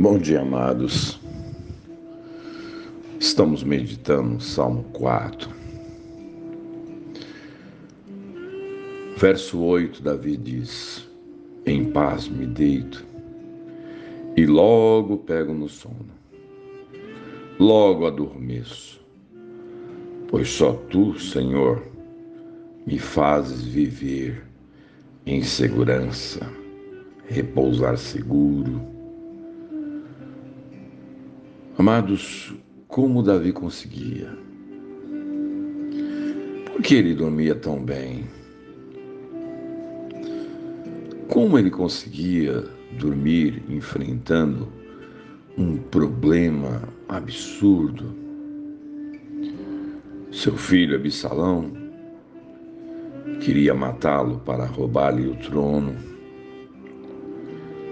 Bom dia, amados. Estamos meditando no Salmo 4. Verso 8, Davi diz: Em paz me deito e logo pego no sono. Logo adormeço, pois só tu, Senhor, me fazes viver em segurança, repousar seguro Amados, como Davi conseguia? Por que ele dormia tão bem? Como ele conseguia dormir enfrentando um problema absurdo? Seu filho Absalão queria matá-lo para roubar-lhe o trono.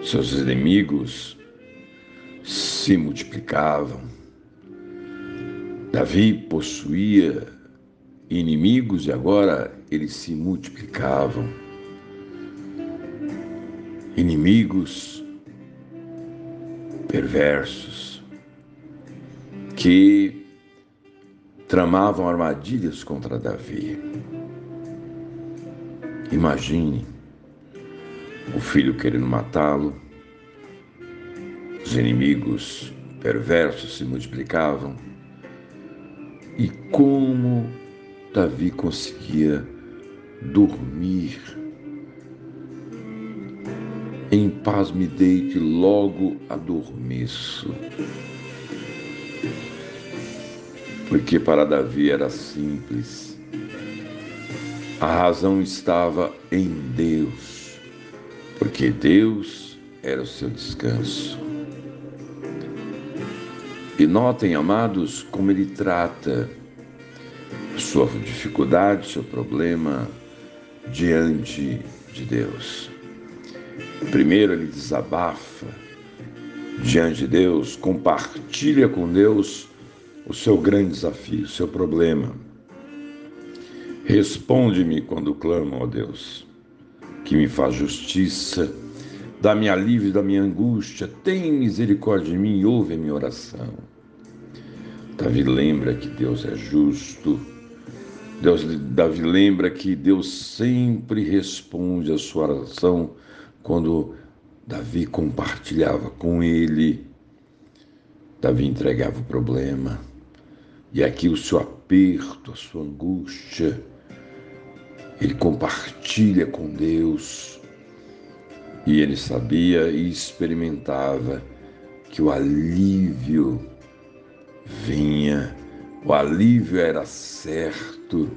Seus inimigos se multiplicavam. Davi possuía inimigos e agora eles se multiplicavam. Inimigos perversos que tramavam armadilhas contra Davi. Imagine o filho querendo matá-lo, os inimigos perversos se multiplicavam. E como Davi conseguia dormir em paz me deite, logo adormeço. Porque para Davi era simples. A razão estava em Deus, porque Deus era o seu descanso. E notem, amados, como ele trata sua dificuldade, seu problema diante de Deus. Primeiro, ele desabafa diante de Deus, compartilha com Deus o seu grande desafio, o seu problema. Responde-me quando clamo, ó Deus, que me faz justiça, dá-me alívio da minha angústia, tem misericórdia de mim e ouve a minha oração. Davi lembra que Deus é justo. Deus, Davi lembra que Deus sempre responde a sua oração quando Davi compartilhava com ele. Davi entregava o problema. E aqui o seu aperto, a sua angústia, ele compartilha com Deus. E ele sabia e experimentava que o alívio vinha, o alívio era certo.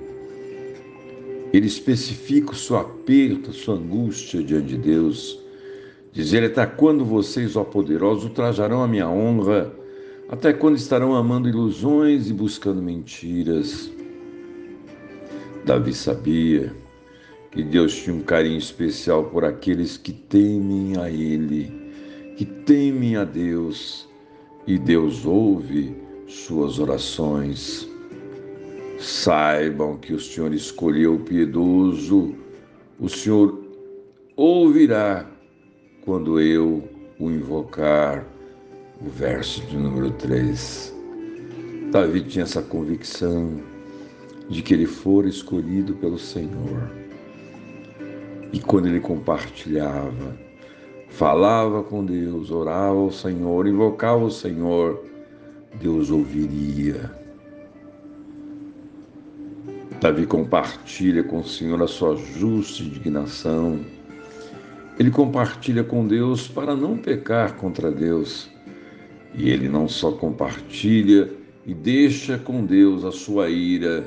Ele especifica o seu aperto, a sua angústia diante de Deus. Diz ele: Até quando vocês, ó poderosos, ultrajarão a minha honra? Até quando estarão amando ilusões e buscando mentiras? Davi sabia que Deus tinha um carinho especial por aqueles que temem a Ele, que temem a Deus, e Deus ouve suas orações. Saibam que o Senhor escolheu o piedoso, o Senhor ouvirá quando eu o invocar. O verso de número 3. Davi tinha essa convicção de que ele fora escolhido pelo Senhor. E quando ele compartilhava, falava com Deus, orava ao Senhor, invocava o Senhor, Deus ouviria. Davi compartilha com o Senhor a sua justa indignação. Ele compartilha com Deus para não pecar contra Deus. E ele não só compartilha e deixa com Deus a sua ira,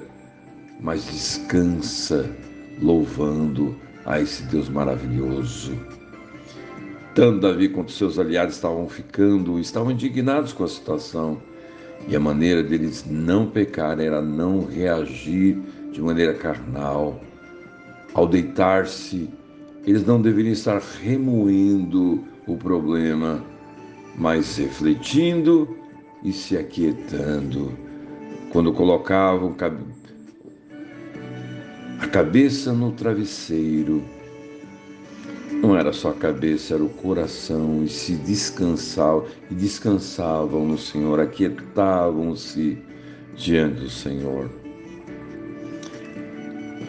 mas descansa louvando a esse Deus maravilhoso. Tanto Davi quanto seus aliados estavam ficando, estavam indignados com a situação e a maneira deles não pecar era não reagir de maneira carnal. Ao deitar-se, eles não deveriam estar remoendo o problema, mas refletindo e se aquietando. Quando colocavam a cabeça no travesseiro, Não era só a cabeça, era o coração, e se descansavam, e descansavam no Senhor, aquietavam-se diante do Senhor.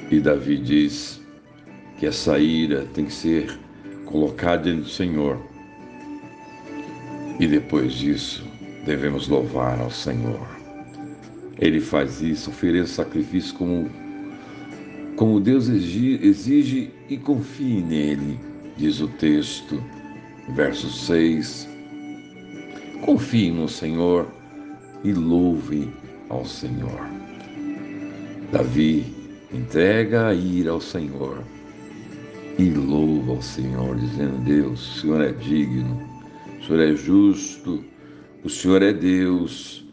E Davi diz que essa ira tem que ser colocada diante do Senhor. E depois disso, devemos louvar ao Senhor. Ele faz isso, oferece sacrifício como, como Deus exige e confie nele, diz o texto, verso 6. Confie no Senhor e louve ao Senhor. Davi entrega a ira ao Senhor e louva ao Senhor, dizendo: Deus, o Senhor é digno, o Senhor é justo, o Senhor é Deus.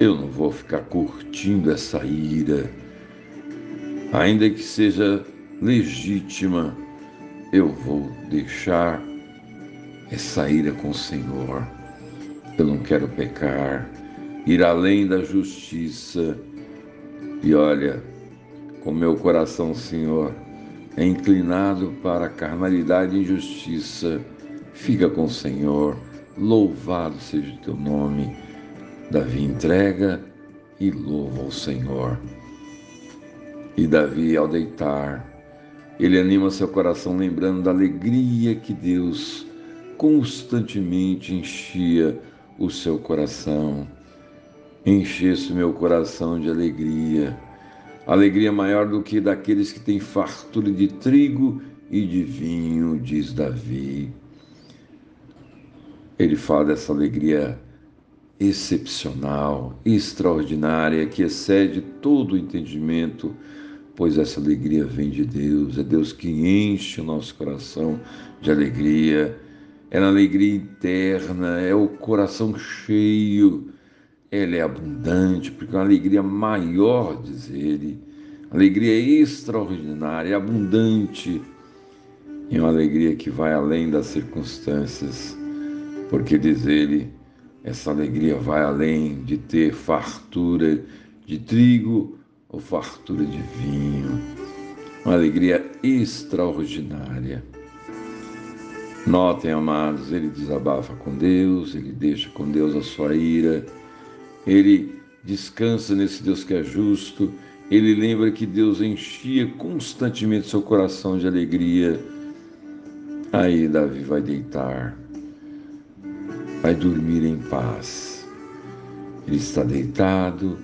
Eu não vou ficar curtindo essa ira, ainda que seja legítima, eu vou deixar essa ira com o Senhor. Eu não quero pecar, ir além da justiça. E olha, com meu coração, Senhor, é inclinado para a carnalidade e injustiça. Fica com o Senhor Louvado seja o teu nome. Davi entrega e louva ao Senhor. E Davi, ao deitar, ele anima seu coração lembrando da alegria que Deus constantemente enchia o seu coração. Enchesse meu coração de alegria, alegria maior do que daqueles que têm fartura de trigo e de vinho, diz Davi ele fala dessa alegria excepcional, extraordinária, que excede todo o entendimento, pois essa alegria vem de Deus, é Deus que enche o nosso coração de alegria, é na alegria interna, é o coração cheio, ela é abundante, porque é uma alegria maior, diz ele, alegria extraordinária, abundante, e uma alegria que vai além das circunstâncias porque diz ele, essa alegria vai além de ter fartura de trigo ou fartura de vinho, uma alegria extraordinária. Notem, amados, ele desabafa com Deus, ele deixa com Deus a sua ira, ele descansa nesse Deus que é justo, ele lembra que Deus enchia constantemente seu coração de alegria. Aí Davi vai deitar vai dormir em paz. Ele está deitado,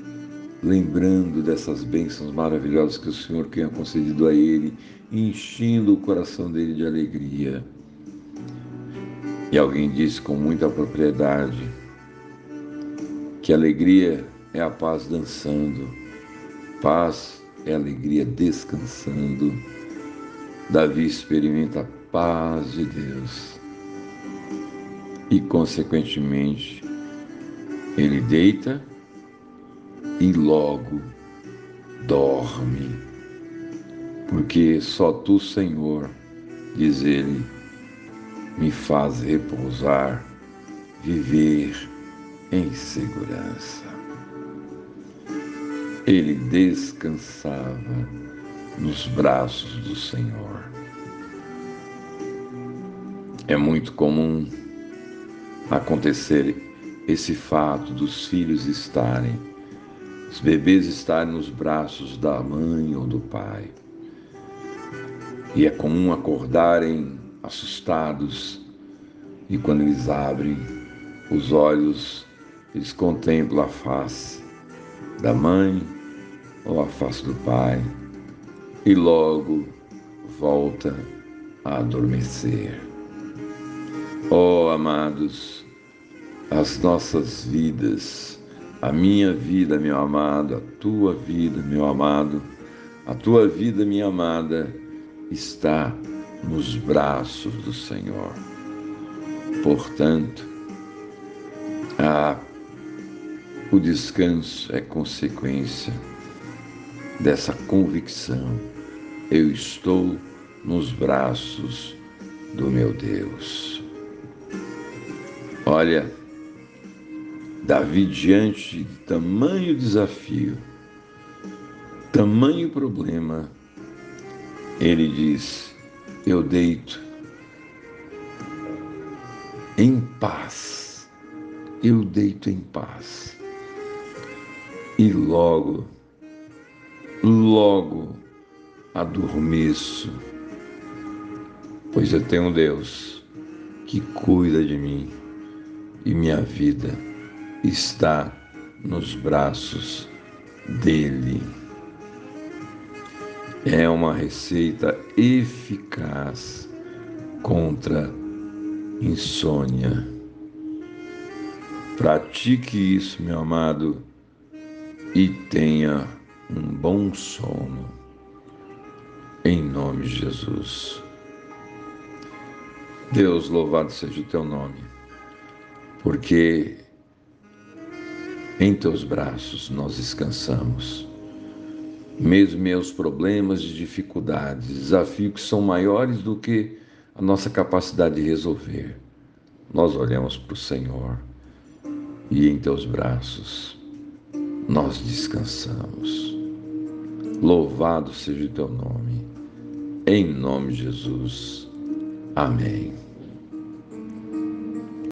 lembrando dessas bênçãos maravilhosas que o Senhor tenha concedido a ele, enchendo o coração dele de alegria. E alguém disse com muita propriedade que alegria é a paz dançando, paz é alegria descansando. Davi experimenta a paz de Deus e, consequentemente, ele deita e logo dorme, porque só tu, Senhor, diz ele, me faz repousar, viver em segurança. Ele descansava nos braços do Senhor. É muito comum acontecer esse fato dos filhos estarem, os bebês estarem nos braços da mãe ou do pai. E é comum acordarem assustados e quando eles abrem os olhos, eles contemplam a face da mãe ou a face do pai e logo volta a adormecer. Oh, amados, as nossas vidas, a minha vida, meu amado, a tua vida, meu amado, a tua vida, minha amada, está nos braços do Senhor. Portanto, a, o descanso é consequência dessa convicção. Eu estou nos braços do meu Deus. Olha, Davi, diante de tamanho desafio, tamanho problema, ele diz: Eu deito em paz. Eu deito em paz. E logo, logo adormeço, pois eu tenho um Deus que cuida de mim e minha vida está nos braços dele. É uma receita eficaz contra insônia. Pratique isso, meu amado, e tenha um bom sono. Em nome de Jesus. Deus, louvado seja o teu nome, porque em teus braços nós descansamos. Mesmo meus problemas e dificuldades, desafios que são maiores do que a nossa capacidade de resolver, nós olhamos para o Senhor e em teus braços nós descansamos. Louvado seja o teu nome, em nome de Jesus. Amém.